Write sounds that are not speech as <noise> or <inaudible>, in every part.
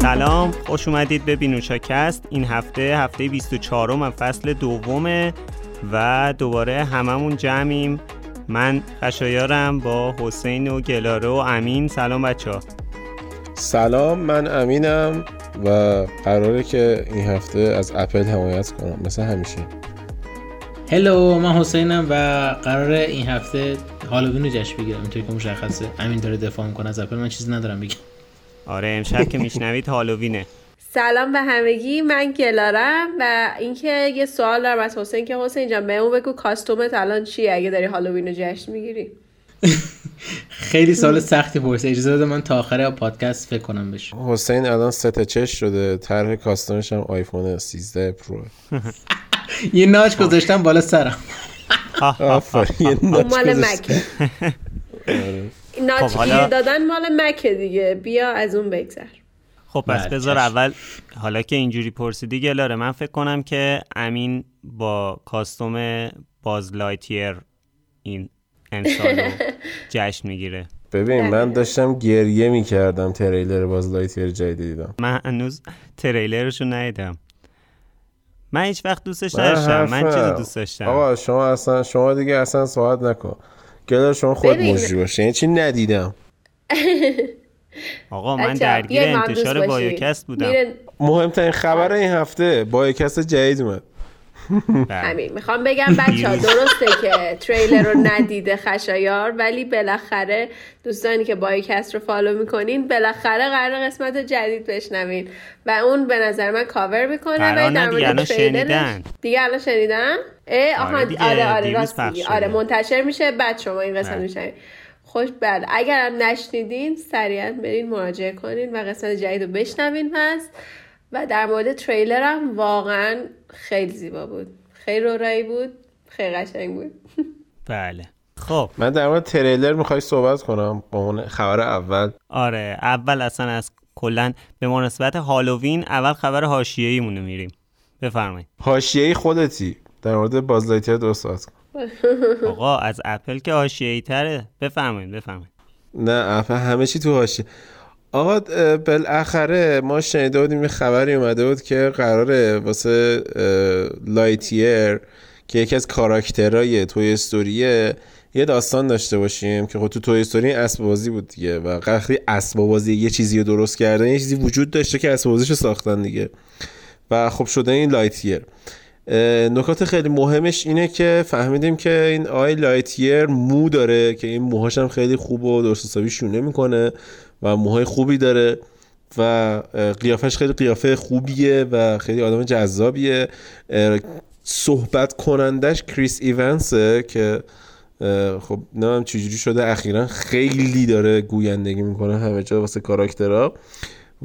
سلام خوش اومدید به بینوشاکست این هفته هفته 24 م فصل دومه و دوباره هممون جمعیم. من خشایارم با حسین و گلاره و امین. سلام بچه سلام من امینم و قراره که این هفته از اپل حمایت کنم. مثل همیشه. هلو من حسینم و قراره این هفته هالووین رو جشن بگیرم. اینطوری که مشخصه. امین داره دفاع می‌کنه. از اپل من چیزی ندارم بگم. آره امشب که میشنوید هالووینه. سلام به همگی. من گلارم و اینکه یه سوال دارم از حسین که حسین جان بهمون بگو costume ت الان چیه اگه داری هالووین رو جشن می‌گیری؟ <laughs> خیلی سوال سختی پرسید. اجازه بده من تا آخر پادکست فکر کنم بهش. حسین الان سه چش شده. طرح costume ش هم آیفون 13 پرو. <laughs> <laughs> یه notch گذاشتم بالا سرم. مال Mac ه. notch حالا- دادن مال Mac ه دیگه. بیا از اون بگذر. خب پس بله، بذار. اول حالا که اینجوری پرسیدی گلاره من فکر کنم که امین با costume باز لایتیر این رو <laughs> جشن می‌گیره. ببین من داشتم گریه می‌کردم تریلر باز لایتیر جدید دیدم من هنوز تریلرش رو ندیدم. من هیچ وقت دوستش نداشتم من حرفم. چیز دوست داشتم آقا شما اصلا شما دیگه اصلا صحبت نکن گلار شما خود. مجری باشه یعنی چی ندیدم آقا من درگیر انتشار. بایوکست بودم مهمترین خبر این هفته بایوکست جدید اومد. همین می‌خوام بگم بچه ها درسته که تریلر رو ندیده خشایار ولی بالاخره دوستانی که بایوکست رو follow می‌کنین بالاخره قرار قسمت جدید بشنوین و اون به نظر من کاور می‌کنه ولی در مورد شنیدن. دیگه الان شنیدن اه آها آره آره آره راست میگی. آره. منتشر میشه بعد شما این قسمت بله. میشنوین خوش بله اگر هم نشنیدین سریعا برین مراجعه کنین و قسمت جدید رو بشنوین پس و در مورد تریلر هم واقعا خیلی زیبا بود. خیلی رورایی بود. خیلی قشنگ بود. بله. خب. من در مورد تریلر می‌خوای صحبت کنم؟ با اون خبر اول. آره. اول اصلا از کلا به مناسبت هالووین اول خبر حاشیه‌ای مونو میریم. بفرمایید. حاشیه‌ای خودتی. در مورد باز لایتیر درست صحبت کن آقا از اپل که حاشیه‌ای تره بفرمایید بفرمایید. نه اصلا همه چی تو حاشیه. آقا بالاخره ما شنیده بودیم یه خبری اومده بود که قراره واسه لایتیر که یکی از کاراکترهای Toy Story ه یه داستان داشته باشیم که خب تو Toy Story اسباب بازی بود دیگه و وقتی اسباب بازی یه چیزی رو درست کردن یه چیزی وجود داشته که اسباب بازیشو ساختن دیگه. و خب شده این لایتیر نکات خیلی مهمش اینه که فهمیدیم که این آقای لایتیر مو داره که این موهاش هم خیلی خوب و درست حسابی شونه می‌کنه. و موهای خوبی داره و قیافش خیلی قیافه خوبیه و خیلی آدم جذابیه. صحبت کنندش کریس ایونسه که خب نمی‌دونم چجوری شده اخیرا خیلی داره گویندگی می‌کنه همه جا واسه کاراکترها.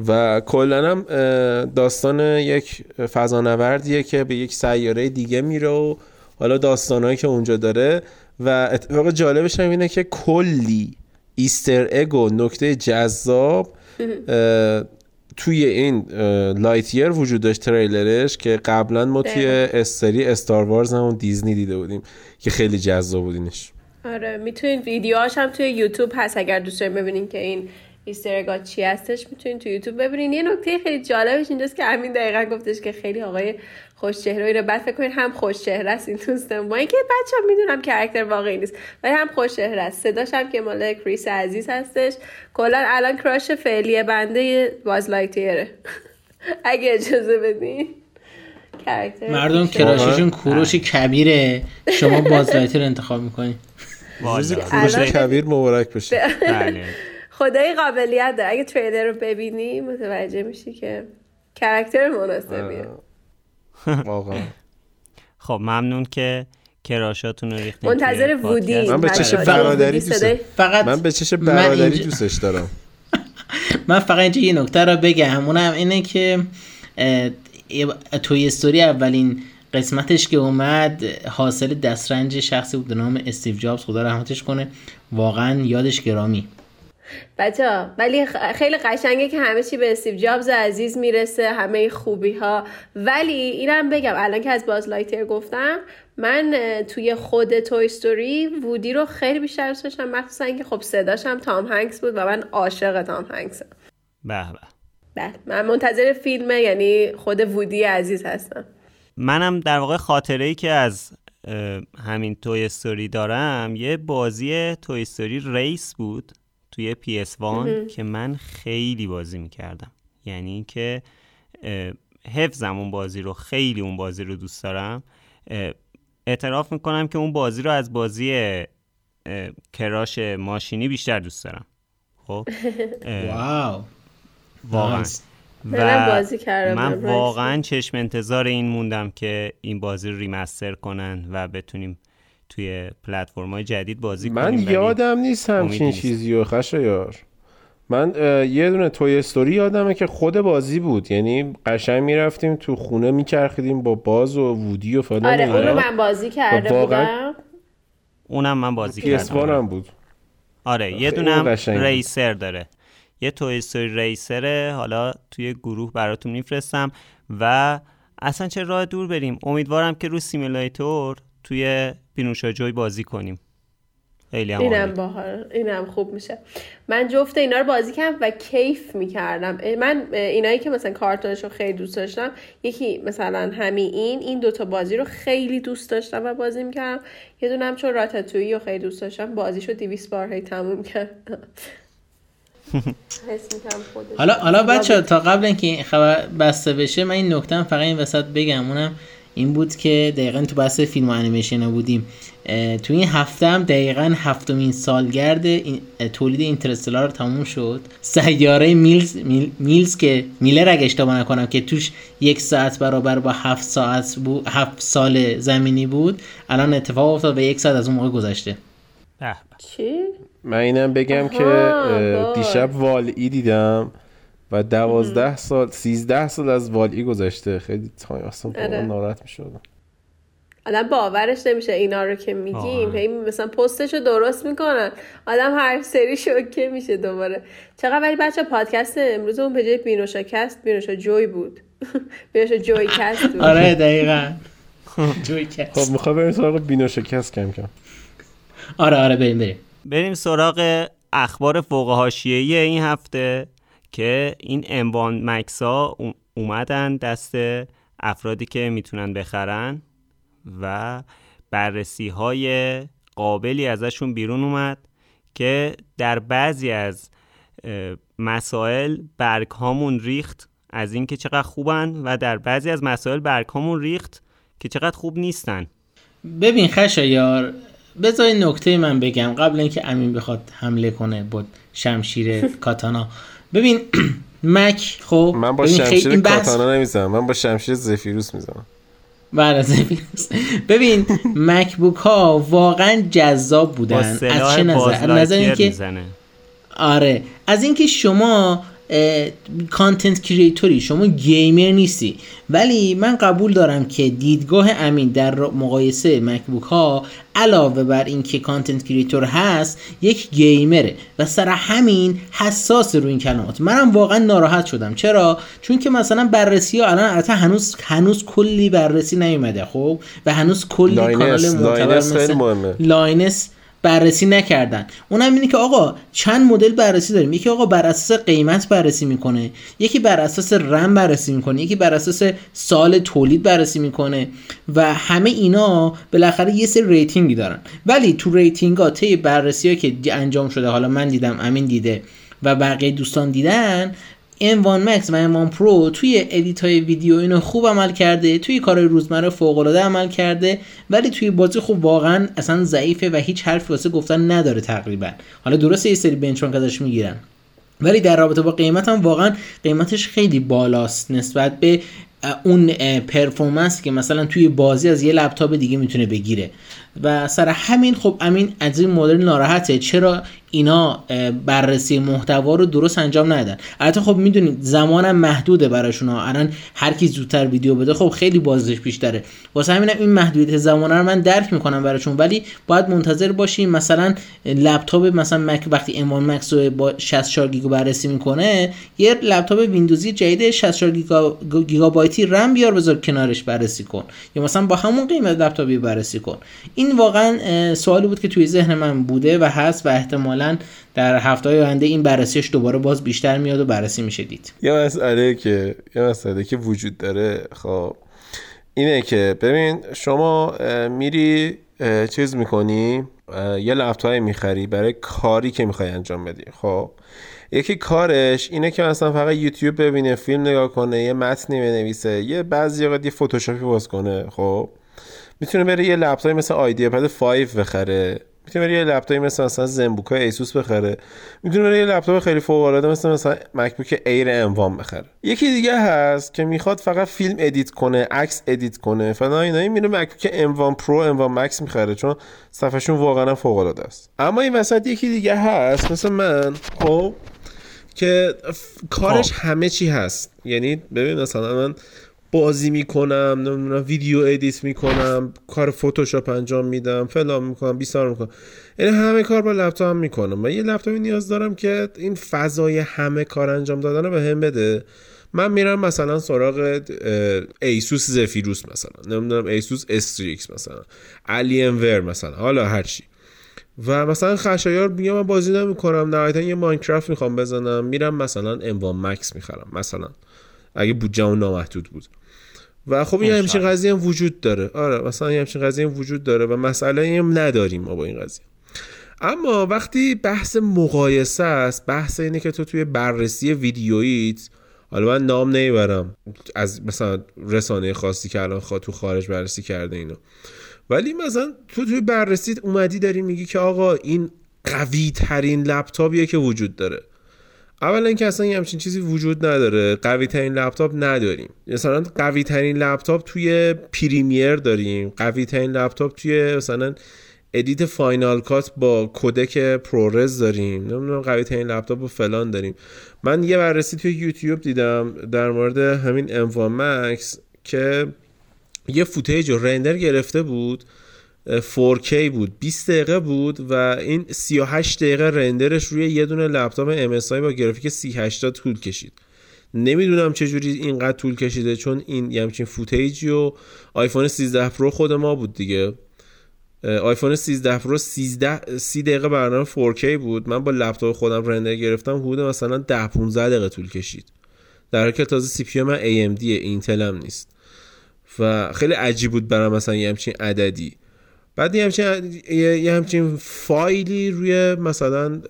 و کلا هم داستان یک فضانوردیه که به یک سیاره دیگه میره و حالا داستانهایی که اونجا داره. و اتفاق جالبش هم اینه که کلی Easter egg و نکته جذاب توی این لایتیر وجود داشت تریلرش که قبلا ما توی. استری استار وارز هم دیزنی دیده بودیم که خیلی جذاب بود دیدنش آره می‌تونین ویدیوهاش هم توی یوتیوب هست اگر دوست دارین ببینین که این Easter egg ها چی هستش می‌تونین توی یوتیوب ببینین یه نکته خیلی جالبش اینجاست که امین دقیقا گفتش که خیلی آقای خوش چهره رو بعد فکر کنین هم خوش چهره است این دوستم با اینکه بچه می‌دونم کرکتر واقعی نیست ولی هم خوش چهره است. صداش هم که مال کریس عزیز هستش. کلا الان crush فعلی بنده باز لایتیره <laughs> اگه اجازه بدین. crush مردم ایشون. crush شون کوروش کبیره. شما بازلایتر انتخاب می‌کنی. روز کوروش کبیر مبارک بشه. <laughs> بله. خدای قابلیت داره. اگه تریلر رو ببینی متوجه میشی که کرکتر مناسبیه. واقعا. خب ممنون که کراشاتون رو ریختین منتظر وودی. من به. چش برادری. فقط من به چش برادری اینجا- دوستش دارم. <laughs> من فقط اینجا یه نکته رو بگم. اونم اینه که توی استوری اولین قسمتش که اومد حاصل دسترنج شخصی بود به نام استیو جابز. خدا رحمتش کنه. واقعا یادش گرامی. بچه ولی خیلی قشنگه که همه چی به استیو جابز عزیز می‌رسه همه خوبی ها ولی اینم بگم الان که از باز لایتر گفتم من توی خود Toy Story وودی رو خیلی بیشتر دوست داشتم مخصوصا اینکه خب صداش هم تام هنکس بود و من عاشق تام هنکسم. به به. بله من منتظر فیلمه یعنی خود وودی عزیز هستم. منم در واقع خاطره ای که از همین توی استوری دارم یه بازی توی استوری ریس بود. توی PS1 که من خیلی بازی می‌کردم. یعنی که حفظم اون بازی رو خیلی اون بازی رو دوست دارم. اعتراف می‌کنم که اون بازی رو از بازی کراش ماشینی بیشتر دوست دارم. خب؟ <laughs> واو. واقعا. و بازی من واقعا چشم انتظار این موندم که این بازی رو ریمستر کنن و بتونیم توی پلتفرم های جدید بازی من کنیم من یادم نیست همچین چیزی و خشایار. من یه دونه توی استوری یادمه که خود بازی بود. یعنی قشنگ می‌رفتیم تو خونه میچرخیدیم با باز و وودی و فلان آره اون رو من بازی کرده بودم. اونم من بازی کردم. هم بود. آره یه دونم ریسر داره. یه توی استوری ریسره. حالا توی گروه براتون میفرستم و اصلا چه راه دور بریم. امیدوارم که رو سیمولاتور توی پینوشا جوی بازی کنیم. خیلی هم اینم باحال اینم خوب میشه. من جفت اینا رو بازی کردم و کیف می‌کردم. من اینایی که مثلا کارتونش رو خیلی دوست داشتم یکی مثلا همین این این دوتا بازی رو خیلی دوست داشتم و بازی می‌کردم. یه دونم چون راتاتویی رو خیلی دوست داشتم بازیشو دیویس بار هی تموم کرد <laughs> حالا حالا بچه تا قبل اینکه این خبر بسته بشه من این نکته فقط این وسط بگم. اونم این بود که دقیقا تو بحث فیلم و انیمیشن بودیم. تو این هفته هم دقیقا هفتمین سالگرد این تولید اینترستلار تموم شد. سیاره میلز, میلز که میلر اگه اشتباه نکنم که توش یک ساعت برابر با هفت ساعت بود هفت سال زمینی بود الان اتفاق افتاد و یک ساعت از اون موقع گذشته. چی؟ من اینم بگم که دیشب والئی دیدم. و دوازده سال سیزده سال از والئی گذشته. خیلی time اصلا آره. ناراحت می شدم آدم باورش نمیشه اینا رو که میگیم. هی مثلا پستش رو درست می‌کنن. آدم هر سری شوکه میشه دوباره. چقدر؟ ولی بچه پادکست امروز اون جای بینوشا کست بینوشا جوی بود. <laughs> بینوشا جوی کست بود. آره دقیقا. جوی کست. خب می‌خواه بریم سراغ بینوشا کست کم کم. آره آره بریم بریم. بریم سراغ اخبار فوق حاشیه‌ای این هفته. که این M1 Max ها اومدن دست افرادی که می‌تونن بخرن و بررسی های قابلی ازشون بیرون اومد که در بعضی از مسائل برگ هامون ریخت از اینکه چقدر خوبن و در بعضی از مسائل برگ هامون ریخت که چقدر خوب نیستن. ببین خشایار بذار نکته من بگم قبل اینکه امین بخواد حمله کنه با شمشیر کاتانا. ببین <clears throat> مک خب من با شمشیر کاتانا نمی‌زنم. من با شمشیر زفیروس می‌زنم. بله زفیروس. ببین مکبوک ها واقعا جذاب بودن. از چه نظر؟ از نظر اینکه آره. از اینکه شما content creator ی شما گیمر نیستی. ولی من قبول دارم که دیدگاه امین در مقایسه MacBook ها علاوه بر اینکه content creator هست یک گیمره و سر همین حساس رو این کلمات. منم واقعا ناراحت شدم. چرا؟ چون که مثلا بررسی ها الان البته هنوز هنوز کلی بررسی نیومده خب؟ و هنوز کلی کانال معتبر مثل Linus بررسی نکردن. اونم اینه که آقا چند مدل بررسی داریم. یکی آقا بر اساس قیمت بررسی می‌کنه. یکی بر اساس رم بررسی می‌کنه. یکی بر اساس سال تولید بررسی می‌کنه. و همه اینا بالاخره یه سری rating ی دارن. ولی تو rating ها طی بررسی ها که انجام شده حالا من دیدم امین دیده و بقیه دوستان دیدن M1 Max و M1 Pro توی edit های ویدیو اینو خوب عمل کرده توی کار روزمره فوق العاده عمل کرده ولی توی بازی خوب واقعا اصلا ضعیفه و هیچ حرفی واسه گفتن نداره تقریبا. حالا درسته یه سری بنچمارک ازش می‌گیرن. ولی در رابطه با قیمت هم واقعا قیمتش خیلی بالاست نسبت به اون پرفورمنس که مثلا توی بازی از یه لپتاپ دیگه می‌تونه بگیره. و سر همین خب امین از این مدل ناراحته. چرا؟ اینا بررسی محتوا رو درست انجام ندن البته خب می‌دونید زمانم محدوده براشون الان هر کی زودتر ویدیو بده خب خیلی بازش بیشتره. واسه همینم این محدودیت زمانه رو من درک می‌کنم براشون. ولی باید منتظر باشیم مثلا لپتاپ مثلا مک وقتی M1 Max رو با 64 گیگا بررسی می‌کنه یه لپتاپ ویندوزی جدید 64 گیگابایتی رم بیار بذار کنارش بررسی کن. یا مثلا با همون قیمت لپتاپی بررسی کن. این واقعا سوالی بود که توی ذهن من بوده و هست و احتمالا در هفته های آینده این بررسیش دوباره باز بیشتر میاد و بررسی میشه دید. یه مسئله که یه مسئله که وجود داره خب اینه که ببین شما میری چیز می‌کنی یه لپتاپ می‌خری برای کاری که می‌خوای انجام بدی. خب یکی کارش اینه که مثلا فقط یوتیوب ببینه فیلم نگاه کنه یه متنی بنویسه یه بعضی اوقات یه فتوشاپی باز کنه. خب می‌تونه بره یه لپتاپی مثل IdeaPad 5 بخره. می‌تونه بره یه لپتاپی مثل مثلا ZenBook ایسوس بخره. می‌تونه بره یه لپتاپ خیلی فوق العاده مثل مثلا MacBook Air M1 بخره. یکی دیگه هست که می‌خواد فقط فیلم edit کنه عکس edit کنه. فلان اینا میره MacBook M1 Pro M1 Max می‌خره چون صفحهشون واقعا فوق العاده است. اما این وسط یکی دیگه هست مثل من خب که کارش خب. همه چی هست. یعنی ببین مثلا من بازی می‌کنم نمی‌دونم ویدیو edit می‌کنم کار فتوشاپ انجام میدم فلان می‌کنم بیسار می‌کنم. یعنی همه کار با لپتاپ هم می‌کنم. و یه لپتاپی نیاز دارم که این فضای همه کار انجام دادن رو به هم بده. من میرم مثلا سراغ ایسوس Zephyrus مثلا نمی‌دونم ایسوس Strix مثلا Alienware مثلا حالا هرچی و مثلا خشایار میگم من بازی نمی‌کنم نهایتا یه Minecraft می‌خوام بزنم. میرم مثلا M1 Max می‌خرم مثلا. اگه بودجه اون نامحدود بود. و خب این همچین قضیه هم وجود داره. آره مثلا همچین قضیه هم وجود داره و مسئله هم نداریم ما با این قضیه. اما وقتی بحث مقایسه است بحث اینه که تو توی بررسی ویدیوییت حالا من نام نمی‌برم از مثلا رسانه خاصی که الان تو خارج بررسی کرده اینو. ولی مثلا تو توی بررسی اومدی داری میگی که آقا این قوی ترین لپتاپیه که وجود داره. اولا اینکه اصلا یه همچین چیزی وجود نداره. قوی ترین لپتاپ نداریم. مثلا قوی ترین لپتاپ توی پریمیر داریم. قوی ترین لپتاپ توی مثلا edit Final Cut با codec ProRes داریم. نمی‌دونم قوی ترین لپتاپ و فلان داریم. من یه بررسی توی یوتیوب دیدم در مورد همین M1 Max که یه footage رو render گرفته بود. 4K بود. 20 دقیقه بود و این 38 دقیقه render ش روی یه دونه لپتاپ MSI با گرافیک 3080 طول کشید. نمی‌دونم چجوری اینقدر طول کشیده چون این یه همچین footage ی و آیفون 13 پرو خود ما بود دیگه. آیفون 13 پرو 13 30 دقیقه برنامه 4K بود. من با لپتاپ خودم render گرفتم حدود مثلا 10 15 دقیقه طول کشید. در حالی که تازه CPU من AMD اینتل هم نیست. و خیلی عجیب بود برام مثلا یه همچین عددی. بعد یه همچین, یه همچین فایلی روی مثلا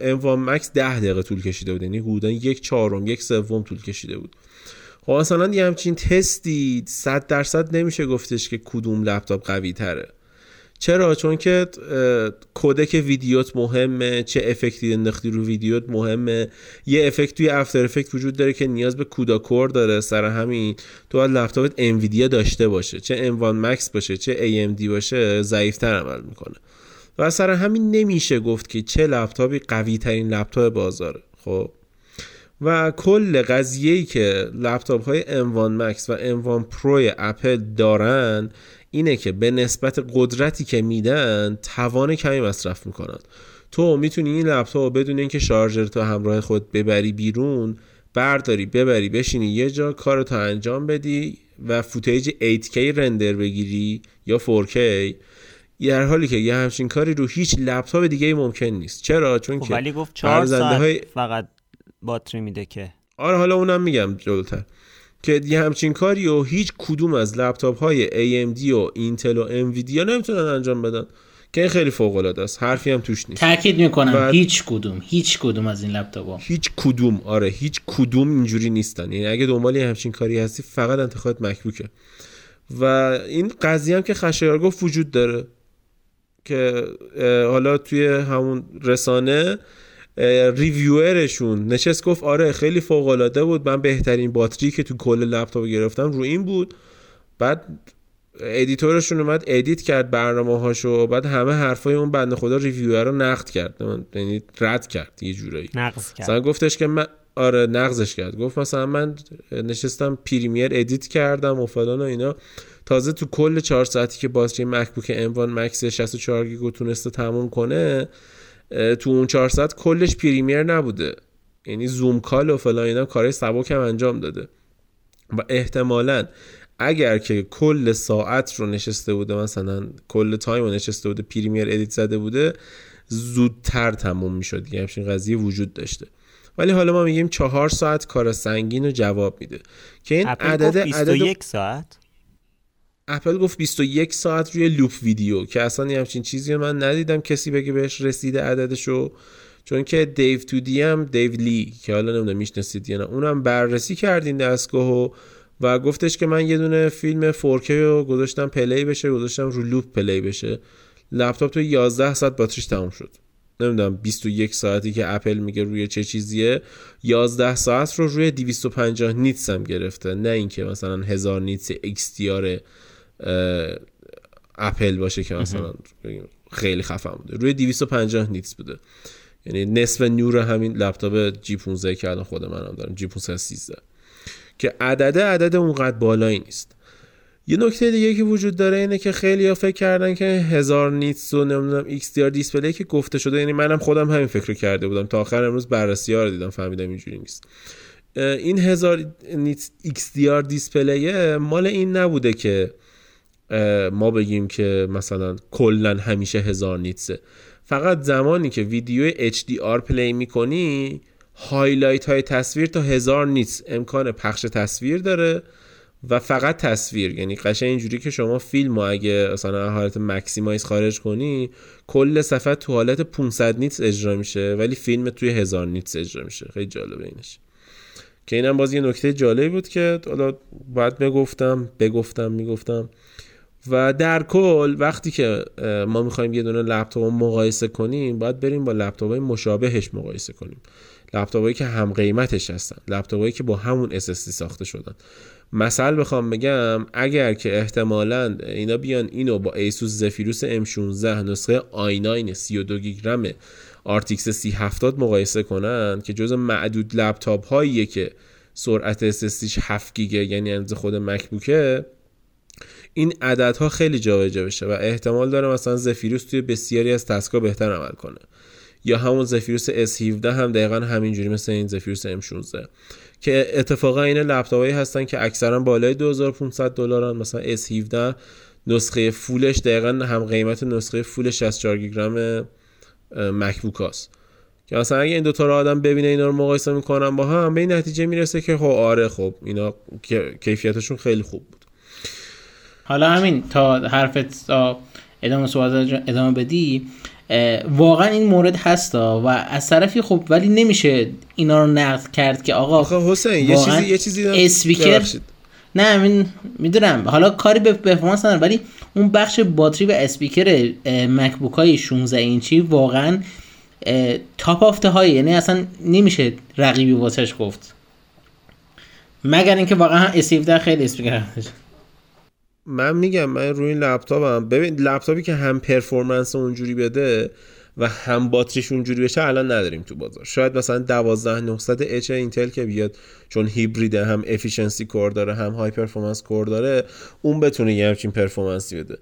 M1 Max ده دقیقه طول کشیده بود. یعنی حدودا یک چهارم یک سوم طول کشیده بود. خب مثلا یه همچین تستی صد درصد نمیشه گفتش که کدوم لپتاپ قوی تره چرا؟ چون که کودک ویدیوت مهمه چه افکتی انداختی رو ویدیوت مهمه. یه افکت توی افتر افکت وجود داره که نیاز به کودا کور داره. سر همین تو باید لپتاپت انویدیا داشته باشه. چه M1 مکس باشه چه AMD باشه ضعیفتر عمل می‌کنه. و سر همین نمیشه گفت که چه لپتاپی قوی ترین لپتاپ بازاره. خب؟ و کل قضیه ای که لپتاپ های M1 Max و M1 Pro اپل دارن اینه که به نسبت قدرتی که میدن توان کمی مصرف می‌کنن. تو می‌تونی این لپتاپ بدون اینکه شارژر تو همراه خود ببری بیرون برداری ببری بشینی یه جا کارتو انجام بدی و footage 8K render بگیری یا 4K در حالی که یه همچین کاری رو هیچ لپتاپ دیگه ممکن نیست. چرا؟ چون خب، که ولی گفت 4 ساعت های... فقط باتری میده که. آره حالا اونم میگم جلوتر. که یه همچین کاری و هیچ کدوم از لپتاپ های AMD و اینتل و انویدیا نمی‌تونن انجام بدن. که این خیلی فوق العاده است. حرفی هم توش نیست. تاکید می‌کنم بعد... هیچ کدوم هیچ کدوم از این لپتاپ ها هیچ کدوم آره هیچ کدوم اینجوری نیستن. یعنی اگه دنبال همچین کاری هستی فقط انتخاب مکبوکه. و این قضیه هم که خشایار گفت وجود داره. که حالا توی همون رسانه ریویورشون. نشست گفت آره خیلی فوق العاده بود. من بهترین باتری که تو کل لپتاپ گرفتم رو این بود. بعد editor شون اومد edit کرد برنامه هاشو بعد همه حرفای اون بنده خدا ریویور رو نقد کرد. یعنی رد کرد یه جورایی. نقض کرد. مثلا گفتش که من آره نقضش کرد. گفت مثلا من نشستم Premiere edit کردم و فلان و اینا. تازه تو کل چهار ساعتی که باتری MacBook M1 Max 64 گیگا تونسته تموم کنه تو اون چهار ساعت کلش Premiere نبوده. یعنی Zoom call و فلان اینا کارهای سبک هم انجام داده. و احتمالا اگر که کل ساعت رو نشسته بوده مثلا کل time رو نشسته بوده Premiere edit زده بوده زودتر تموم می‌شد. یه همچین قضیه وجود داشته. ولی حالا ما میگیم چهار ساعت کار سنگین رو جواب میده. که این عدد 21 ساعت؟ اپل گفت 21 ساعت روی loop ویدیو که اصلا همچین چیزی من ندیدم کسی بگه بهش رسیده عددشو چون که Dave2D هم Dave Lee که حالا نمی‌دونم می‌شناسید یا نه. اونم بررسی کردین دستگاهو و گفتش که من یه دونه فیلم 4K رو گذاشتم play بشه گذاشتم رو loop play بشه. لپتاپ تو 11 ساعت باتریش تموم شد. نمی‌دونم 21 ساعتی که اپل میگه روی چه چیزیه 11 ساعت رو روی 250 nits هم گرفته. نه اینکه مثلا 1000 nits XDR اپل باشه که مثلا خیلی خفن بوده. روی 250 nits بوده. یعنی نصف نور همین لپتاپ G15 که الان خود منم دارم G513 که عدد عدد اونقدر بالایی نیست. یه نکته دیگه که وجود داره اینه که خیلی ها فکر کردن که هزار nits و نمی‌دونم XDR display که گفته شده یعنی منم خودم همین فکر کرده بودم. تا آخر امروز بررسی ها رو دیدم فهمیدم اینجوری نیست. این هزار nits XDR display مال این نبوده که ما بگیم که مثلا کلا همیشه هزار nits ه. فقط زمانی که ویدیو HDR play می‌کنی highlight های تصویر تا هزار nits. امکان پخش تصویر داره و فقط تصویر. یعنی قشنگ اینجوری که شما فیلم و اگه مثلا حالت maximize خارج کنی کل صفحه تو حالت 500 nits اجرا میشه ولی فیلم توی هزار nits اجرا میشه. خیلی جالبه اینش. که اینم باز یه نکته جالبی بود که حالا باید بگفتم بگفتم می‌گفتم. و در کل وقتی که ما می‌خوایم یه دونه لپتاپ مقایسه کنیم باید بریم با لپتاپ مشابهش مقایسه کنیم. لپتاپایی که هم قیمتش هستن لپتاپایی که با همون SSD ساخته شدن. مثل بخوام بگم اگر که احتمالا اینا بیان اینو با ایسوس زفیروس M16 نسخه i9 32 گیگ رم RTX 3070 مقایسه کنن که جز معدود لپتاپ هاییه که سرعت SSDش 7 گیگه یعنی اندازه خود مکبوکه این عددها خیلی جابجا بشه و احتمال داره مثلا زفیروس توی بسیاری از تسکا بهتر عمل کنه. یا همون زفیروس S17 هم دقیقا همینجوری مثل این زفیروس M16 که اتفاقا این لپتاپایی هستن که اکثرا بالای 2500 دلارن. مثلا S17 نسخه فولش دقیقا هم قیمت نسخه فول 64 گیگ مکبوک هست که مثلا اگه این دوتا رو آدم ببینه اینا رو مقایسه می‌کنن با هم به این نتیجه می‌رسه که خب آره خب اینا کیفیتشون خیلی خوب حالا همین تا حرفت ادامه صحبت ادامه بدی واقعا این مورد هستا و از طرفی خب ولی نمیشه اینا رو نقد کرد که آقا حسین یه چیزی یه چیزی اسپیکر نه من می‌دونم. حالا کاری به پرفورمنس ندارم ولی اون بخش باتری و اسپیکر مکبوک های 16 اینچی واقعا top of the line یعنی اصلا نمیشه رقیبی واسش گفت. مگر اینکه واقعا S17 خیلی اسپیکر من میگم من روی این لپتاپم. ببین لپتاپی که هم performance اونجوری بده و هم باتریش اونجوری بشه الان نداریم تو بازار. شاید مثلا 12900 H اینتل که بیاد چون هیبریده هم efficiency core داره هم high performance core داره اون بتونه یه همچین performance ی بده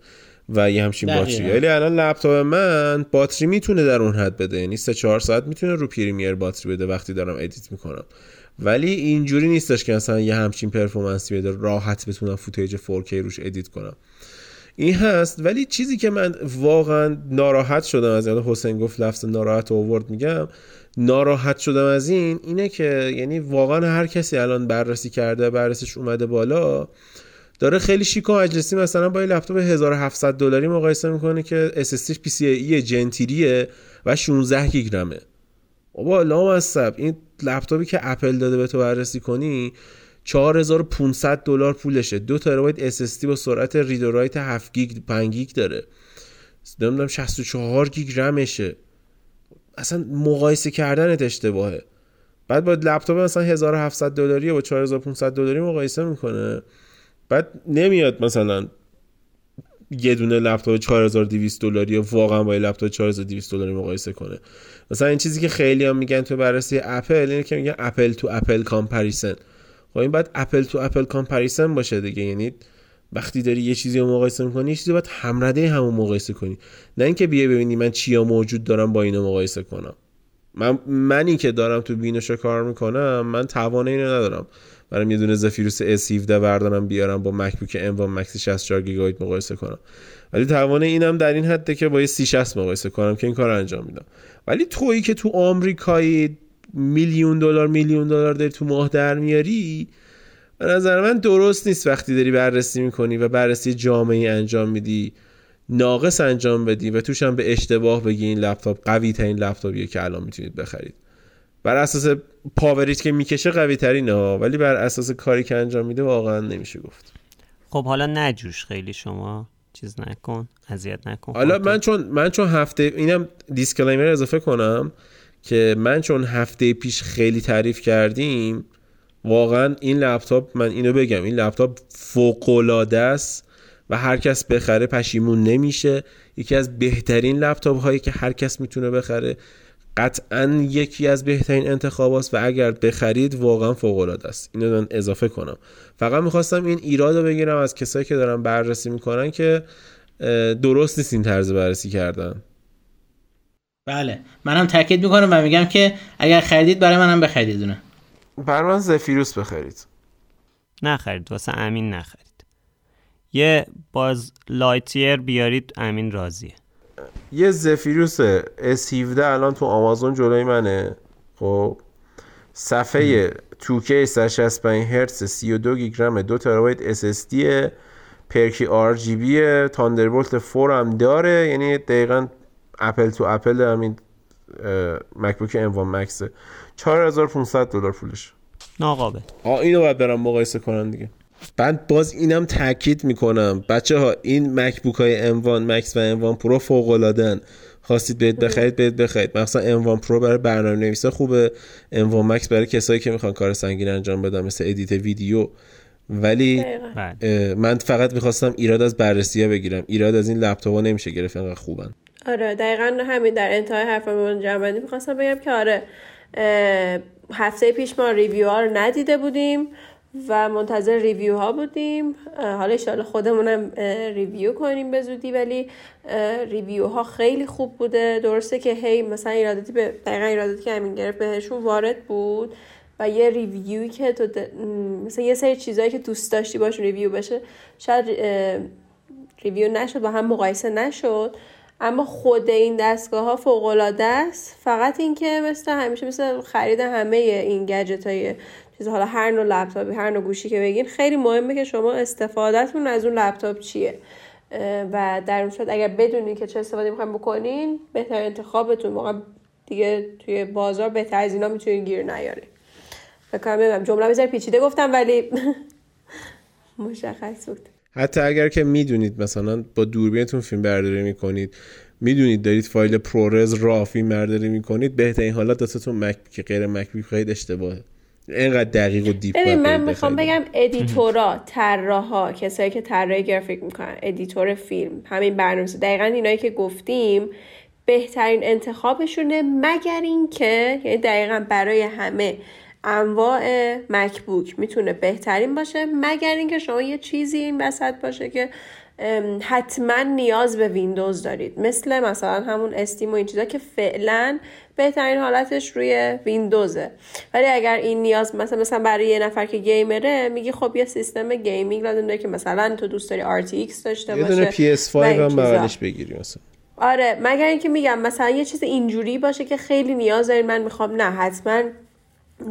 و یه همچین باتری. ولی الان لپتاپ من باتری می‌تونه در اون حد بده. یعنی 3 4 ساعت می‌تونه رو Premiere باتری بده وقتی دارم edit می‌کنم. ولی اینجوری نیستش که مثلا یه همچین performance ی بده راحت بتونم footage 4K روش edit کنم. این هست ولی چیزی که من واقعا ناراحت شدم از این حسین گفت لفظ ناراحت اوورد میگم ناراحت شدم از این اینه که یعنی واقعا هر کسی الان بررسی کرده بررسیش اومده بالا داره خیلی شیک و مجلسی مثلا با این لپتاپ 1700 دلاری مقایسه می‌کنه که SSD PCIe جنتیریه و 16 گیگ رمه بابا لامصب. این لپتاپی که اپل داده به تو بررسی کنی 4500 دلار پولشه. دو ترابایت SSD با سرعت read و write 7 گیگ 5 گیگ داره. نمی‌دونم 64 گیگ رمشه. اصلا مقایسه کردنت اشتباهه. بعد با لپتاپ مثلا 1700 دلاری با 4500 دلاری مقایسه می‌کنه. بعد نمیاد مثلا یه دونه لپتاپ 4200 دلاری واقعا با لپتاپ 4200 دلاری مقایسه کنه. مثلا این چیزی که خیلی هم میگن تو بررسی اپل اینه که میگن apple to apple comparison. خب این باید apple to apple comparison باشه دیگه. یعنی وقتی داری یه چیزی رو مقایسه می‌کنی یه چیزی باید همرده همون مقایسه کنی. نه اینکه بیای ببینی من چیا موجود دارم با اینو مقایسه کنم. من منی که دارم تو بینوشا کار می‌کنم من توانه اینو ندارم. برام یه دونه زفیروس S17 بردارم بیارم با مکبوک ام و مکس 64 گیگابایت مقایسه کنم. ولی توانه اینم در این حده که با یه 3060 مقایسه کنم که این کار انجام میدم. ولی تویی که تو آمریکایی میلیون دلار میلیون دلار داری تو ماه در میاری به نظر من درست نیست وقتی داری بررسی می‌کنی و بررسی جامعی انجام میدی ناقص انجام بدی و توش هم به اشتباه بگی این لپتاپ قوی ترین لپتاپیه که الان می‌تونید بخرید. بر اساس power ی که می‌کشه قوی ترینه ولی بر اساس کاری که انجام میده واقعا نمیشه گفت. خب حالا نجوش خیلی شما چیز نکن اذیت نکن. حالا من چون من چون هفته اینم disclaimer اضافه کنم که من چون هفته پیش خیلی تعریف کردیم واقعا این لپتاپ من اینو بگم این لپتاپ فوق العاده است و هر کس بخره پشیمون نمیشه. یکی از بهترین لپتاپ هایی که هر کس می‌تونه بخره. قطعا یکی از بهترین انتخاب است و اگر بخرید واقعا فوق العاده است. اینو من اضافه کنم. فقط می‌خواستم این ایراد رو بگیرم از کسایی که دارن بررسی می‌کنن که درست نیست این طرز بررسی کردن. بله. منم تاکید می‌کنم و میگم که اگر خریدید برای منم بخرید دونه برای من زفیروس بخرید. نخرید. واسه امین نخرید. یه باز لایتیر بیارید امین راضیه. یه Zephyrus S17 الان تو آمازون جلوی منه. خب. صفحه 2K 165 هرتز 32 گیگ رم 2 ترابایت SSD per-key RGB Thunderbolt 4 هم داره. یعنی دقیقا apple to apple همین مکبوک M1 Max. 4500 دلار پولش. ناقابل. آ اینو باید برم مقایسه کنن دیگه. بعد باز اینم تاکید می‌کنم. بچه ها این مکبوک های M1 Max و M1 Pro فوق العاده خواستید بهت بخرید بهت بخرید. مثلا M1 Pro برای برنامه نویسا خوبه M1 Max برای کسایی که می‌خوان کار سنگین انجام بدن مثل edit ویدیو. ولی بله. من فقط می‌خواستم ایراد از بررسی ها بگیرم. ایراد از این لپتاپ ها نمیشه گرفت انقدر خوبن. آره دقیقا همین در انتهای حرفمون جمعندی می‌خواستم بگم که آره هفته پیش ما review ها رو ندیده بودیم. و منتظر review ها بودیم حالا ایشالا خودمونم review کنیم به زودی ولی review ها خیلی خوب بوده. درسته که هی مثلا ایراداتی به دقیقا ایراداتی که همین گرفت بهشون وارد بود و یه review ی که تو مثلا یه سری چیزهایی که دوست داشتی باش review بشه شاید review نشد با هم مقایسه نشد. اما خود این دستگاه ها فوق العاده است. فقط اینکه مثل همیشه مثل خرید همه این گجت های چیز حالا هر نوع لپتاپی هر نوع گوشی که بگین خیلی مهمه که شما استفادهتون از اون لپتاپ چیه. و در اون صورت اگر بدونین که چه استفاده می‌خوایم بکنین بهتر انتخابتون. واقعا دیگه توی بازار بهتر از اینا می‌تونین گیر نیارین. بکنم ببینم جمله بذار پیچیده گفتم ولی <laughs> مشخص بود. حتی اگر که می‌دونید مثلا با دوربینتون فیلم برداری می‌کنید می‌دونید دارید فایل پرورز را فیلم برداری می‌کنید بهترین حالت دستتون مک که غیر مک خیلی اشتباهه. اینقدر دقیق و دیپ ببین من می‌خوام بگم ادیتورا طراحا کسایی که طراحی گرافیک می‌کنن ادیتور فیلم همین برنامه دقیقا اینایی که گفتیم بهترین انتخابشونه مگر اینکه یعنی دقیقا برای همه انواع MacBook می‌تونه بهترین باشه مگر اینکه شما یه چیزی این وسط باشه که حتما نیاز به ویندوز دارید. مثل مثلا همون Steam و این چیزا که فعلا بهترین حالتش روی ویندوزه. ولی اگر این نیاز مثلا مثلا برای یه نفر که gamer ه میگی خب یه سیستم gaming لازم داره که مثلا تو دوست داری RTX داشته باشه یه دونه PS5 هم بغلش بگیری مثلا. آره مگر اینکه میگم مثلا یه چیز اینجوری باشه که خیلی نیاز دارید من می‌خوام نه حتما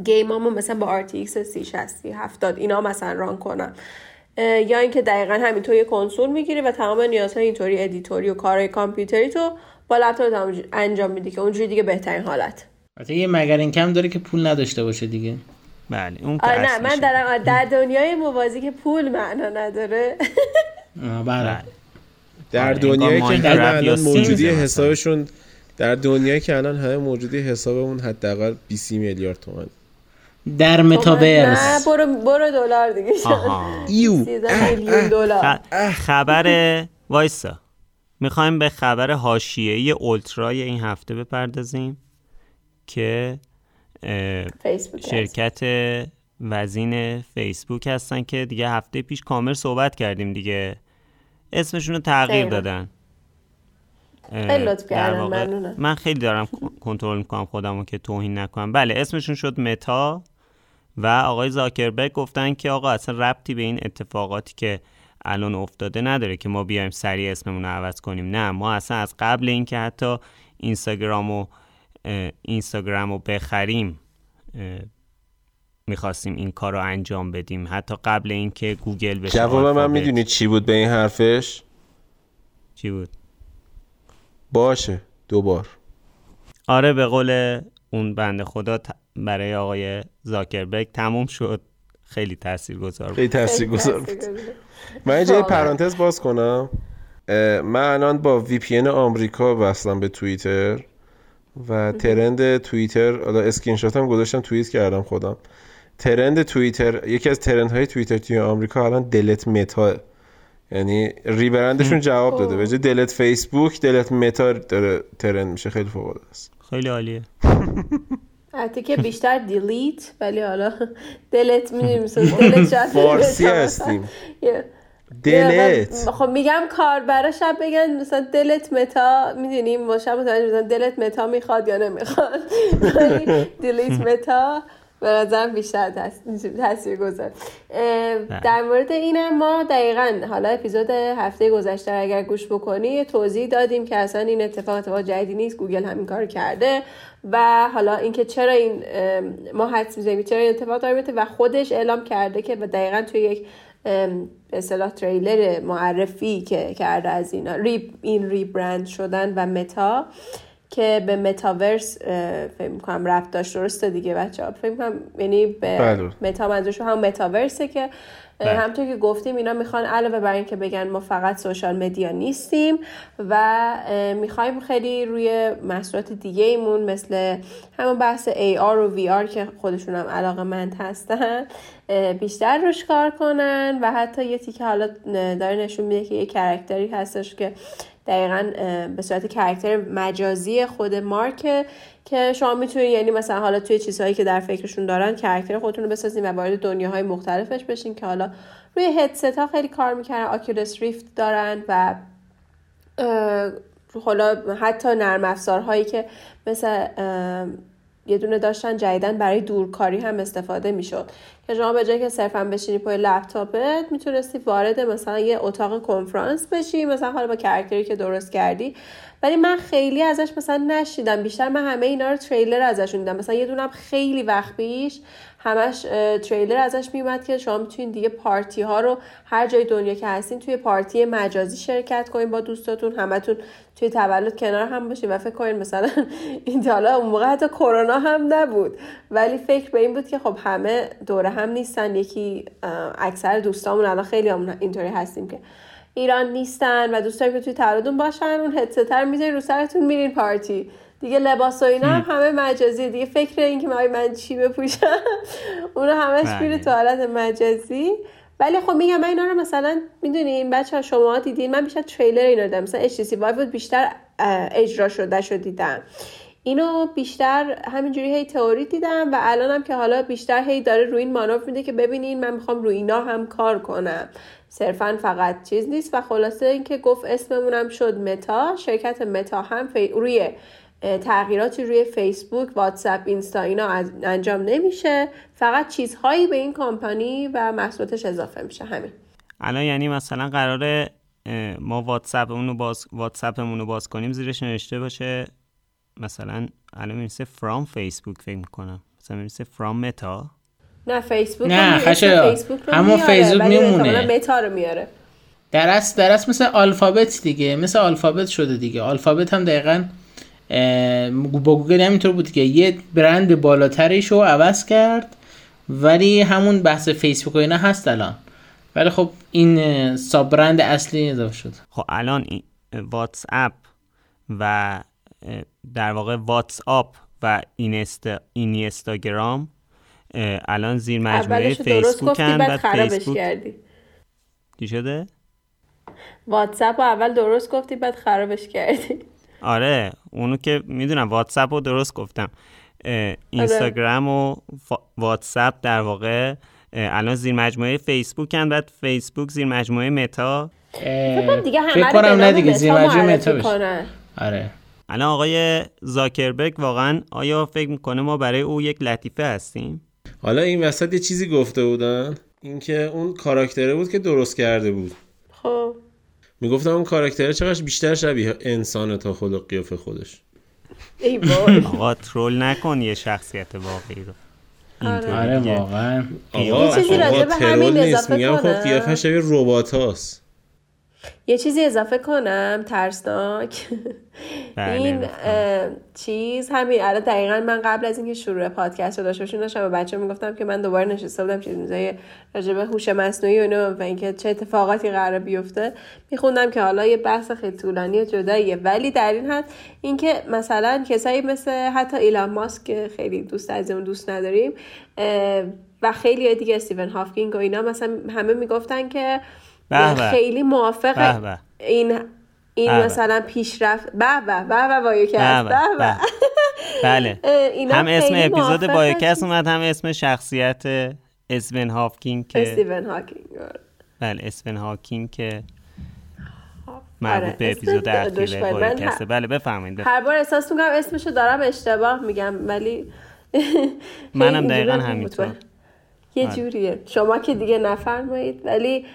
game امو مثلا با RTX 3060 70 اینا مثلا run کنم. یا اینکه دقیقا همینطور یه کنسول می‌گیری و تمام نیازهای اینطوری ادیتوری و کارهای کامپیوتری تو با لپتاپ انجام میدی که اونجوری دیگه بهترین حالت. البته یه مگر این کم داره که پول نداشته باشه دیگه. بله اون آره نه من در, در دنیای موازی که پول معنا نداره. <laughs> بله. در آره، دنیایی که الان موجودی حسابشون در دنیایی که الان همه موجودی حسابمون حداقل 20 میلیارد تومان در خب، متاورس. نه برو برو دلار دیگه. ایو. <laughs> میلیون دلار. خبر وایسا. می‌خوایم به خبر حاشیه‌ای اولترای این هفته بپردازیم که شرکت وزین فیسبوک هستن که دیگه هفته پیش کامل صحبت کردیم دیگه. اسمشون رو تغییر دادن. خیلی لطف من خیلی دارم کنترل می‌کنم خودمو که توهین نکنم. بله اسمشون شد متا. و آقای زاکربرگ گفتن که آقا اصلا ربطی به این اتفاقاتی که الان افتاده نداره که ما بیایم سریع اسممون رو عوض کنیم. نه ما اصلا از قبل اینکه حتی اینستاگرام و اینستاگرام رو بخریم می‌خواستیم این کار رو انجام بدیم. حتی قبل اینکه گوگل بشه جواب من می‌دونی چی بود به این حرفش؟ چی بود؟ باشه دوبار آره به قول اون بنده خدا برای آقای زاکربرگ تموم شد. خیلی تاثیر گذار بود. خیلی تاثیر گذار بود من جای پرانتز باز کنم. من الان با VPN آمریکا وصلم به توییتر و trend توییتر حالا اسکرین شاتم گذاشتم توییت کردم خودم. trend توییتر یکی از trend های توییتر توی آمریکا الان delete Meta. یعنی rebrand شون جواب داده. به جای delete فیسبوک delete Meta داره trend میشه. خیلی فوق است. خیلی عالیه. <laughs> حتی که بیشتر دیلیت ولی حالا دلت می‌دونیم <laughs> دلت فارسی هستیم. دلت. خب میگم کار برای شب بگن مثلا دلت متا می‌دونیم با شب مثلا دلت متا می‌خواد یا نمی‌خواد. <laughs> دلیت متا به نظرم بیشتر تاثیر گذار. در مورد اینم ما دقیقا حالا اپیزود هفته گذشته اگر گوش بکنی توضیح دادیم که اصلا این اتفاق اتفاق جدیدی نیست گوگل همین کار کرده. و حالا اینکه چرا این ما حدس می‌زنیم چرا این اتفاق داره و خودش اعلام کرده که دقیقا توی یک به اصطلاح تریلر معرفی که کرده از اینا ری این ریبرند شدن و متا که به متاورس فکر می‌کنم رفت داشت درسته دیگه بچه ها فکر می‌کنم یعنی به بله. متا منظورش هم متاورسه که. همطور که گفتیم اینا می‌خوان علاوه بر اینکه بگن ما فقط سوشال مدیا نیستیم و می‌خوایم خیلی روی محصولات دیگه ایمون مثل همون بحث AR و VR که خودشون هم علاقه مند هستن بیشتر روش کار کنن و حتی یه تیکه حالا داره نشون میده که یه character ی هستش که دقیقا به صورت character مجازی خود مارک که شما می‌تونید یعنی مثلا حالا توی چیزهایی که در فکرشون دارن character خودتون رو بسازین و وارد دنیاهای مختلفش بشین که حالا روی هدست ها خیلی کار می‌کنن آکیولس ریفت دارن و حالا حتی نرم افزارهایی که مثل یه دونه داشتن جدیدن برای دورکاری هم استفاده می‌شد. که شما به جای که صرفا بشینی پای لپتاپت می‌تونستی وارد مثلا یه اتاق کنفرانس بشی مثلا حالا با کرکتری که درست کردی. ولی من خیلی ازش مثلا نشیدم. بیشتر من همه اینا رو تریلر ازشون دیدم مثلا یه دونم خیلی وقت پیش همش تریلر ازش میومد که شما می‌تونید دیگه پارتی ها رو هر جای دنیا که هستین توی پارتی مجازی شرکت کنین با دوستاتون همتون توی تولد کنار هم باشین و فکر کنین مثلا <laughs> این حالا اون موقع حتی کرونا هم نبود. ولی فکر به این بود که خب همه دوره هم نیستن. یکی اکثر دوستامون الان خیلی اینطوری هستیم که ایران نیستن و دوست که توی تولدون باشن اون هدستر می‌ذارین رو سرتون میرین پارتی. دیگه لباس و اینا هم همه مجازی. دیگه فکر این که من چی بپوشم. <laughs> اونو همش میره تو حالت مجازی. ولی خب میگم من اینا رو مثلا می‌دونین بچه ها شما دیدین. من بیشتر تریلر اینا دیدم. مثلا HTC Vive بیشتر اجرا شده شد دیدم. اینو بیشتر همینجوری هی تئوری دیدم و الانم که حالا بیشتر هی داره روی این مانور میده که ببینین من می‌خوام روی اینا هم کار کنم. صرفا فقط چیز نیست و خلاصه اینکه گفت اسممونم شد متا شرکت متا هم روی تغییراتی روی فیسبوک واتساپ اینستا اینا انجام نمیشه. فقط چیزهایی به این کمپانی و محصولاتش اضافه میشه. همین. الان یعنی مثلا قراره ما واتساپمون رو باز واتساپمون رو باز کنیم زیرش نوشته باشه مثلا الان می‌رسه فرام فیسبوک فکر می‌کنم. مثلا می‌رسه فرام متا نه فیسبوک نه خشه همون فیسبوک میمونه. متا رو میاره. درست درست مثل آلفابت دیگه. مثل آلفابت شده دیگه. آلفابت هم دقیقا با گوگل همینطور بود که یه برند بالاتریش رو عوض کرد ولی همون بحث فیسبوک و اینا هست الان. ولی خب این sub-brand اصلی اضافه شد. خب الان واتس اپ و در واقع واتس اپ و اینست اینستاگرام الان زیر مجموعه فیسبوک هم بعد فیسبوک کردی. چی شده؟ واتساپ رو اول درست گفتی بعد خرابش کردی. آره اونو که می‌دونم واتساپ رو درست گفتم. اینستاگرام و واتساپ در واقع الان زیر مجموعه فیسبوک هم بعد فیسبوک زیر مجموعه متا دیگه فکر کنم نه دیگه زیر مجموعه متا آره. الان آقای زاکربرگ واقعا آیا فکر می‌کنه ما برای او یک لطیفه هستیم؟ حالا این وسط یه چیزی گفته بودن اینکه اون کاراکتره بود که درست کرده بود. خب. می‌گفتم اون کاراکتره چقدر بیشتر شبیه انسان تا خود قیافه خودش. ای <laughs> آقا ترول نکن یه شخصیت واقعی رو. آره, آره، واقعا. آقا آقا ترول نیست. میگم خب قیافه شبیه ربات هاست یه چیزی اضافه کنم ترسناک. بله، این چیز همین الان دقیقا من قبل از اینکه شروع پادکست رو داشته باشیم داشتم به بچه می‌گفتم که من دوباره نشسته بودم چیزای راجبه هوش مصنوعی و اینو و اینکه چه اتفاقاتی قرار بیفته. میخوندم که حالا یه بحث خیلی طولانی و جداییه. ولی در این حد اینکه مثلا کسایی مثل حتی ایلان ماسک که خیلی دوست عزیزمون دوست نداریم و خیلی دیگه استیون هافکینگ و اینا مثلا همه می‌گفتن که خیلی موافق این این مثلا پیشرفت. به به به به بایوکست به بله. <laughs> هم اسم اپیزود بایوکست اومد هم اسم شخصیت اسون هاکینگ که استیون هاکینگ آره. بله اسون هاکینگ که مربوط آره، به اپیزود اخیر بایوکست بله بفهمید هر بار احساس می‌کنم اسمشو دارم اشتباه میگم ولی منم <laughs> دقیقا همینطور. یه آره. جوریه. شما که دیگه نفرمایید ولی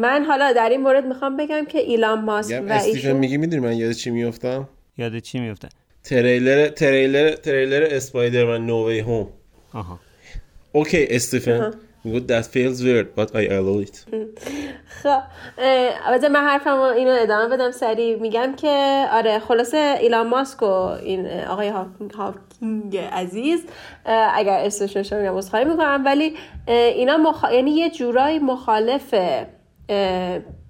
من حالا در این مورد می‌خوام بگم که ایلان ماسک و ایشون میگی می‌دونی من یاد چی میفتم یاد چی میفتم تریلر تریلر تریلر اسپایدرمن نو وی هوم. آها. اوکی استیفن. میگه that feels weird but I allow it. <laughs> خب البته من حرفم اینو ادامه بدم. سریع میگم که آره خلاصه ایلان ماسک و این آقای هاکینگ عزیز اگر اسمش نشون میگم می‌کنم ولی اینا مخ... یعنی یه جورایی مخالف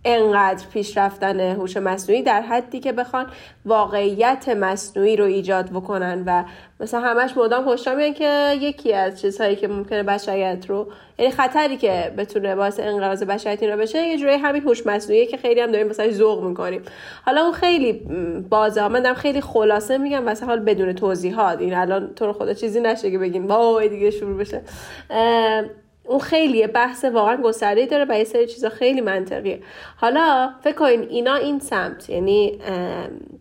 انقدر پیشرفتن هوش مصنوعی در حدی که بخوان واقعیت مصنوعی رو ایجاد بکنن و مثلا همش مدام هشدار میگن که یکی از چیزهایی که ممکنه بشریت رو یعنی خطری که بتونه باعث انقراض بشریت رو بشه یه جوری همین هوش مصنوعی که خیلی هم داریم مثلا ذوق می‌کنیم. حالا اون خیلی بازه من خیلی خلاصه میگم مثلا حال بدون توضیحات. این الان تو رو خدا چیزی نشه که بگین. وای دیگه شروع بشه. اون خیلی بحث واقعا گسترده داره و یه سری چیزا خیلی منطقیه. حالا فکر کنین اینا این سمت یعنی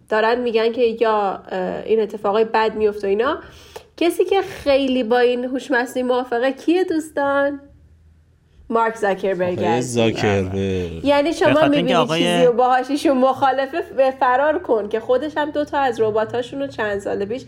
دارن میگن که یا این اتفاقای بد میفته اینا. کسی که خیلی با این هوش مصنوعی موافقه کیه دوستان؟ مارک زاکربرگ زاکربرگ. یعنی شما می‌بینی آقای... چیزی و باهاش ایشون مخالفه فرار کن که خودش هم دوتا از رباتاشون رو چند سال پیش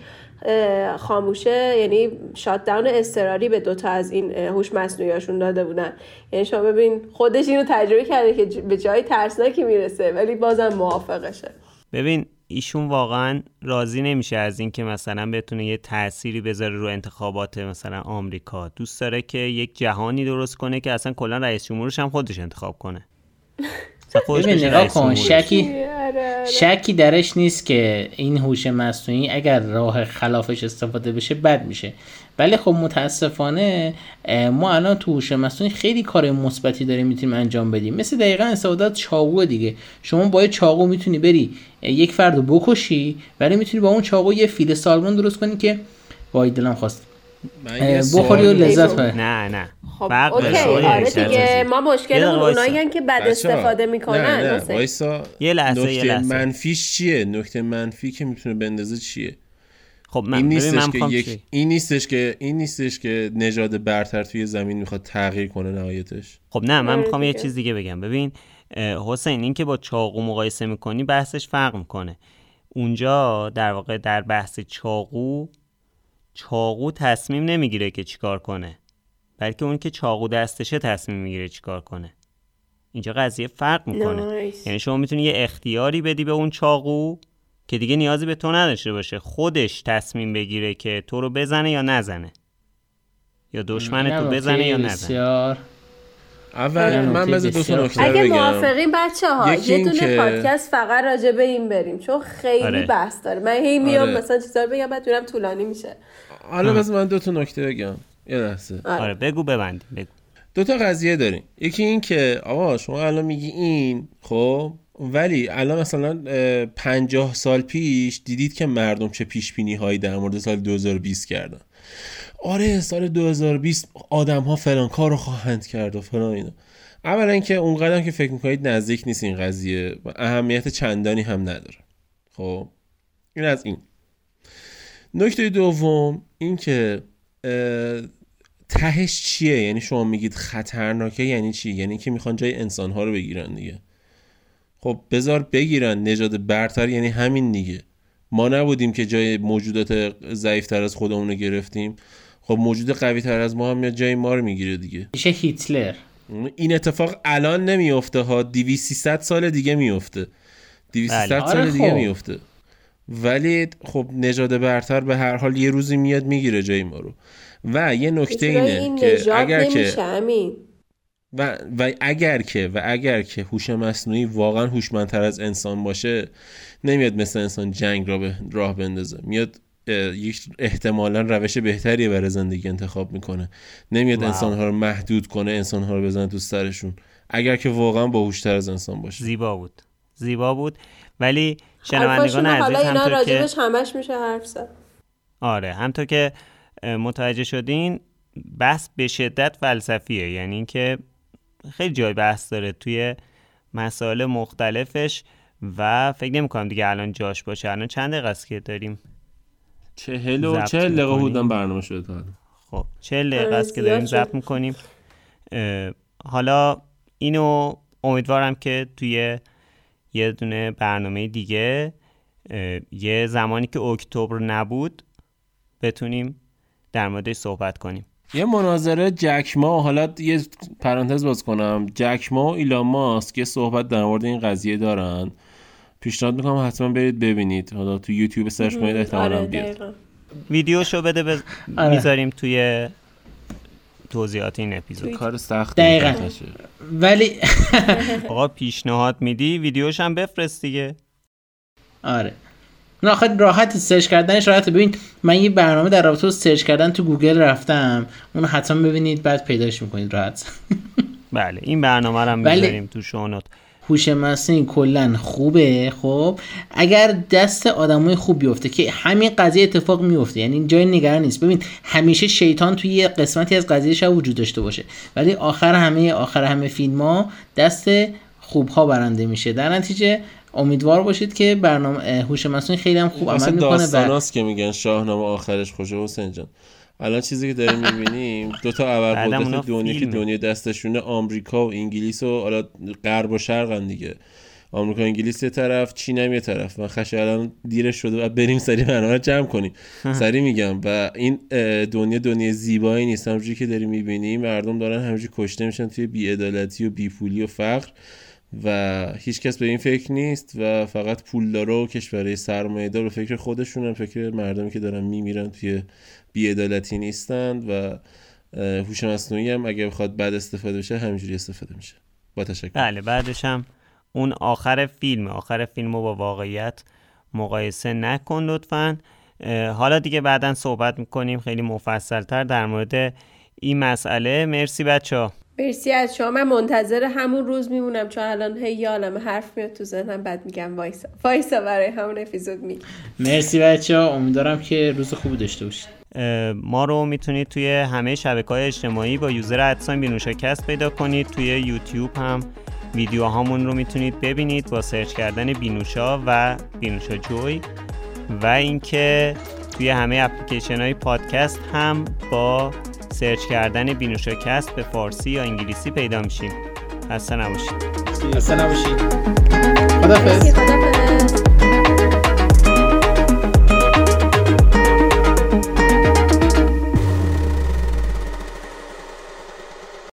خاموشه یعنی شاتداون استراری به دوتا از این هوش مصنوعیاشون داده بودن. یعنی شما ببین خودش اینو تجربه کرده که به جای ترسناکی می‌رسه ولی بازم موافقشه. ببین ایشون واقعا راضی نمیشه از اینکه مثلا بتونه یه تأثیری بذاره رو انتخابات مثلا آمریکا. دوست داره که یک جهانی درست کنه که اصلا کلا رئیس جمهورش هم خودش انتخاب کنه. <laughs> ببین نگاه کن شکی شکی درش نیست که این هوش مصنوعی اگر راه خلافش استفاده بشه بد میشه. ولی خب متاسفانه ما الان تو هوش مصنوعی خیلی کار مثبتی داریم می‌تونیم انجام بدیم. مثل دقیقا استفاده چاقو دیگه. شما با چاقو می‌تونی بری یک فرد رو بکشی ولی می‌تونی با اون چاقو یه فیل سالمون درست کنی که وای دلم خواست. بخوری و لذت نه نه. خب اوکی آره دیگه ما مشکل اونایی که بد استفاده می‌کنن نه نه وایسا. یه لحظه نکته یه لحظه. منفیش چیه؟ نکته منفی که می‌تونه بندازه چیه؟ خب من این نیستش که یک این نیستش که این نیستش که نژاد برتر توی زمین می‌خواد تغییر کنه نهایتش. خب نه من می‌خوام یه چیز دیگه بگم. ببین حسین این که با چاقو مقایسه می‌کنی بحثش فرق می‌کنه. اونجا در واقع در بحث چاقو چاقو تصمیم نمی‌گیره که چیکار کنه. بلکه اون که چاقو دستشه تصمیم می‌گیره چیکار کنه. اینجا قضیه فرق می‌کنه. یعنی شما می‌تونی یه اختیاری بدی به اون چاقو که دیگه نیازی به تو نداشته باشه. خودش تصمیم بگیره که تو رو بزنه یا نزنه. یا دشمن تو بزنه یا نزنه. اول من بذار دو تا نکته اگه موافقین بچه ها یه دونه که... پادکست فقط راجع به این بریم چون خیلی آره. بحث داره. من هی میام آره. مثلا چیزا بگم بعد دورم طولانی میشه. حالا بس من دو تا نکته بگم. یه لحظه. آره, آره بگو ببندیم بگو. دو تا قضیه داریم. یکی این که آقا شما الان میگی این خب؟ ولی الان مثلا پنجاه سال پیش دیدید که مردم چه پیش بینی هایی در مورد سال 2020 کردن. آره سال 2020 آدم ها فلان کار رو خواهند کرد و فلان اینا. اولا اینکه اونقدر که فکر می‌کنید نزدیک نیست این قضیه و اهمیت چندانی هم نداره. خب؟ این از این. نکته دوم اینکه تهش چیه؟ یعنی شما میگید خطرناکه یعنی چی؟ یعنی که می‌خوان جای انسان ها رو بگیرن دیگه. خب بذار بگیرن نژاد برتر یعنی همین دیگه. ما نبودیم که جای موجودات ضعیفتر از خودمون رو گرفتیم. خب موجود قوی تر از ما هم میاد جای ما رو می‌گیره دیگه. میشه هیتلر. این اتفاق الان نمیفته ها. 200 سال دیگه میفته 200 بله. سال آره دیگه خب. میفته ولی خب نژاد برتر به هر حال یه روزی میاد می‌گیره جای ما رو. و یه نکته اینه که اگر که و, و اگر که و اگر که هوش مصنوعی واقعا هوشمندتر از انسان باشه نمیاد مثل انسان جنگ را به راه بندازه. میاد یک احتمالا روش بهتری برای زندگی انتخاب می‌کنه. نمیاد انسان ها رو محدود کنه انسان ها رو بزنه تو سرشون. اگر که واقعا باهوشتر از انسان باشه. زیبا بود. زیبا بود. ولی شنوندگان عزیز همطور که همش میشه حرف زد. آره همطور که متوجه شدین بحث به شدت فلسفیه. یعنی اینکه خیلی جای بحث داره توی مسائل مختلفش و فکر نمی کنم دیگه الان جاش باشه. الان چند دقیقه است که داریم چهل و چهل دقیقه بودن برنامه شده خب چهل دقیقه است که داریم ضبط می‌کنیم. حالا اینو امیدوارم که توی یه دونه برنامه دیگه یه زمانی که اکتبر نبود بتونیم در موردش صحبت کنیم. یه مناظره جکما حالا یه پرانتز باز کنم. جک ما و ایلان ماسک یه صحبت در مورد این قضیه دارن. پیشنهاد می‌کنم حتما برید ببینید. حالا تو یوتیوب search کنید احتمالاً آره بیاد. ویدیوشو بده بز... آره. می‌ذاریم توی توضیحات این اپیزود. کار سخت دقیقا. ولی <laughs> <laughs> آقا پیشنهاد میدی؟ ویدیوش هم بفرست دیگه. آره. نه آخه راحت search کردنش راحت ببین من یه برنامه در رابطه با search کردن تو گوگل رفتم. اونو حتما ببینید بعد پیداش می‌کنید راحت. بله این برنامه رو هم می‌ذاریم تو شونوت هوش مصنوعی کلا خوبه؟ خب اگر دست آدمای خوب بیفته که همین قضیه اتفاق میفته یعنی جای نگران نیست. ببین همیشه شیطان توی یه قسمتی از قضیه شب وجود داشته باشه ولی آخر همه آخر همه فیلم ها دست خوب ها برنده میشه. در نتیجه امیدوار باشید که برنامه هوش مصنوعی خیلی هم خوب عمل می‌کنه و که میگن شاهنامه آخرش خوشه. حسین جان الان چیزی که داریم می‌بینیم دو تا ابرقدرت دنیا که دنیا دستشونه آمریکا و انگلیس و حالا غرب و شرقن دیگه. آمریکا انگلیس یه طرف چین هم یه طرف. من خش الان دیرش شده و بریم سری برنامه رو جمع کنیم. سری میگم و این دنیا دنیا زیبایی نیست. همونجوری که داریم می‌بینیم مردم دارن همونجوری کشته میشن توی بیعدالتی و بیپولی و فقر و هیچ کس به این فکر نیست و فقط پولدارا و کشورهای سرمایه دار و فکر خودشونن. فکر مردمی که دارن میمیرن توی بیعدالتی نیستند و هوش مصنوعی هم اگه بخواد بعد استفاده بشه همینجوری استفاده میشه. با تشکر. بله بعدش هم اون آخر فیلم آخر فیلم رو با واقعیت مقایسه نکن لطفا. حالا دیگه بعدا صحبت می‌کنیم. خیلی مفصلتر در مورد این مسئله. مرسی بچه ها مرسی از شما. من منتظر همون روز میمونم چون الان هی یالم حرف میاد تو ذهنم بعد میگم وایسا. وایسا برای همون اپیزود می مرسی بچه ها امیدوارم که روز خوبی داشته باشید. ما رو می‌تونید توی همه شبکه های اجتماعی با user at sign بینوشاکست پیدا کنید. توی یوتیوب هم ویدیو هامون رو می‌تونید ببینید با search کردن بینوشا و بینوشا جوی و اینکه توی همه اپلیکیشن های پادکست هم با search کردن بینوشاکست به فارسی یا انگلیسی پیدا میشیم. خسته نباشید. خسته نباشید. خدافظ